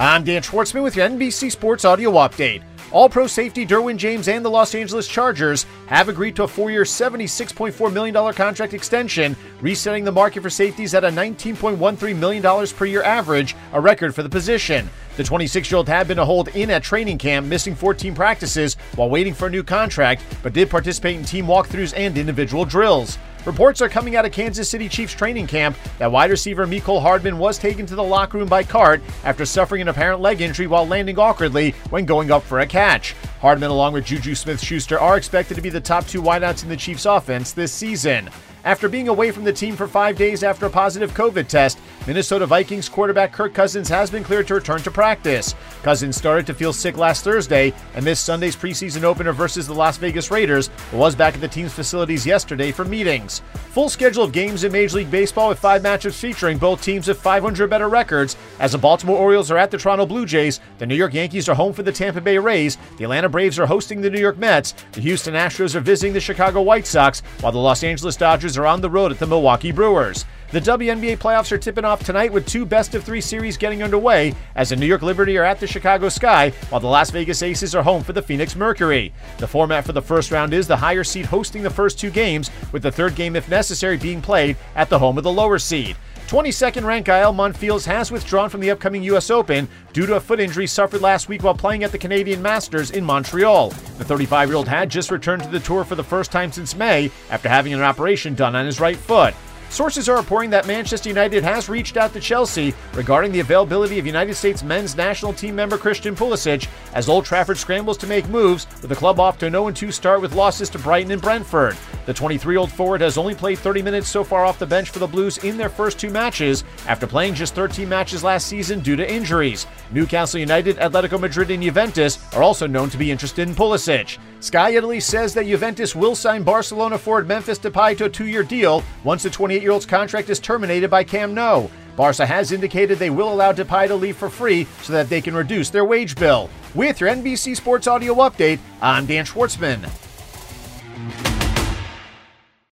I'm Dan Schwartzman with your NBC Sports Audio Update. All pro safety Derwin James and the Los Angeles Chargers have agreed to a four year, $76.4 million contract extension, resetting the market for safeties at a $19.13 million per year average, a record for the position. The 26 year old had been a hold in at training camp, missing 14 practices while waiting for a new contract, but did participate in team walkthroughs and individual drills. Reports are coming out of Kansas City Chiefs training camp that wide receiver Mecole Hardman was taken to the locker room by cart after suffering an apparent leg injury while landing awkwardly when going up for a catch. Hardman, along with Juju Smith Schuster, are expected to be the top two wideouts in the Chiefs offense this season. After being away from the team for five days after a positive COVID test, Minnesota Vikings quarterback Kirk Cousins has been cleared to return to practice. Cousins started to feel sick last Thursday and missed Sunday's preseason opener versus the Las Vegas Raiders, but was back at the team's facilities yesterday for meetings. Full schedule of games in Major League Baseball with five matchups featuring both teams with 500 better records. As the Baltimore Orioles are at the Toronto Blue Jays, the New York Yankees are home for the Tampa Bay Rays, the Atlanta Braves are hosting the New York Mets, the Houston Astros are visiting the Chicago White Sox, while the Los Angeles Dodgers are on the road at the Milwaukee Brewers. The WNBA playoffs are tipping off tonight with two best of three series getting underway as the New York Liberty are at the Chicago Sky, while the Las Vegas Aces are home for the Phoenix Mercury. The format for the first round is the higher seed hosting the first two games, with the third game, if necessary, being played at the home of the lower seed. 22nd ranked Gael Monfils has withdrawn from the upcoming U.S. Open due to a foot injury suffered last week while playing at the Canadian Masters in Montreal. The 35 year old had just returned to the tour for the first time since May after having an operation done on his right foot. Sources are reporting that Manchester United has reached out to Chelsea regarding the availability of United States men's national team member Christian Pulisic as Old Trafford scrambles to make moves with the club off to a 0-2 start with losses to Brighton and Brentford. The 23-year-old forward has only played 30 minutes so far off the bench for the Blues in their first two matches after playing just 13 matches last season due to injuries. Newcastle United, Atletico Madrid, and Juventus are also known to be interested in Pulisic. Sky Italy says that Juventus will sign Barcelona forward Memphis Depay to a two-year deal once the 28 year old's contract is terminated by Camp Nou. Barca has indicated they will allow Depay to leave for free so that they can reduce their wage bill. With your NBC Sports Audio Update, I'm Dan Schwartzman.